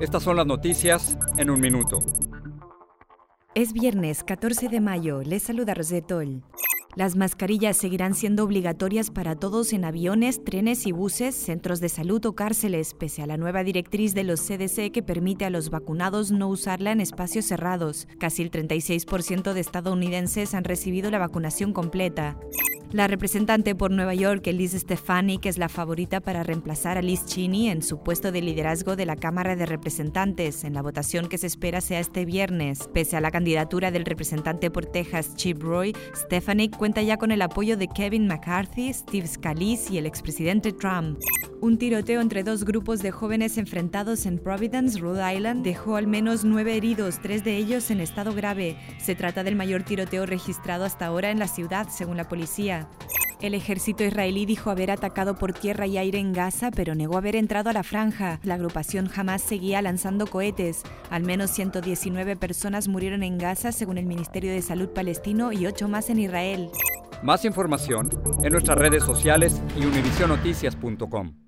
estas son las noticias en un minuto. Es viernes 14 de mayo, les saluda Rosetol. Las mascarillas seguirán siendo obligatorias para todos en aviones, trenes y buses, centros de salud o cárceles, pese a la nueva directriz de los CDC que permite a los vacunados no usarla en espacios cerrados. Casi el 36% de estadounidenses han recibido la vacunación completa. La representante por Nueva York, Liz Stefanik, es la favorita para reemplazar a Liz Cheney en su puesto de liderazgo de la Cámara de Representantes en la votación que se espera sea este viernes. Pese a la candidatura del representante por Texas, Chip Roy, Stefanik cuenta ya con el apoyo de Kevin McCarthy, Steve Scalise y el expresidente Trump. Un tiroteo entre dos grupos de jóvenes enfrentados en Providence, Rhode Island, dejó al menos nueve heridos, tres de ellos en estado grave. Se trata del mayor tiroteo registrado hasta ahora en la ciudad, según la policía. El ejército israelí dijo haber atacado por tierra y aire en Gaza, pero negó haber entrado a la franja. La agrupación jamás seguía lanzando cohetes. Al menos 119 personas murieron en Gaza, según el Ministerio de Salud palestino, y 8 más en Israel. Más información en nuestras redes sociales y univisionoticias.com.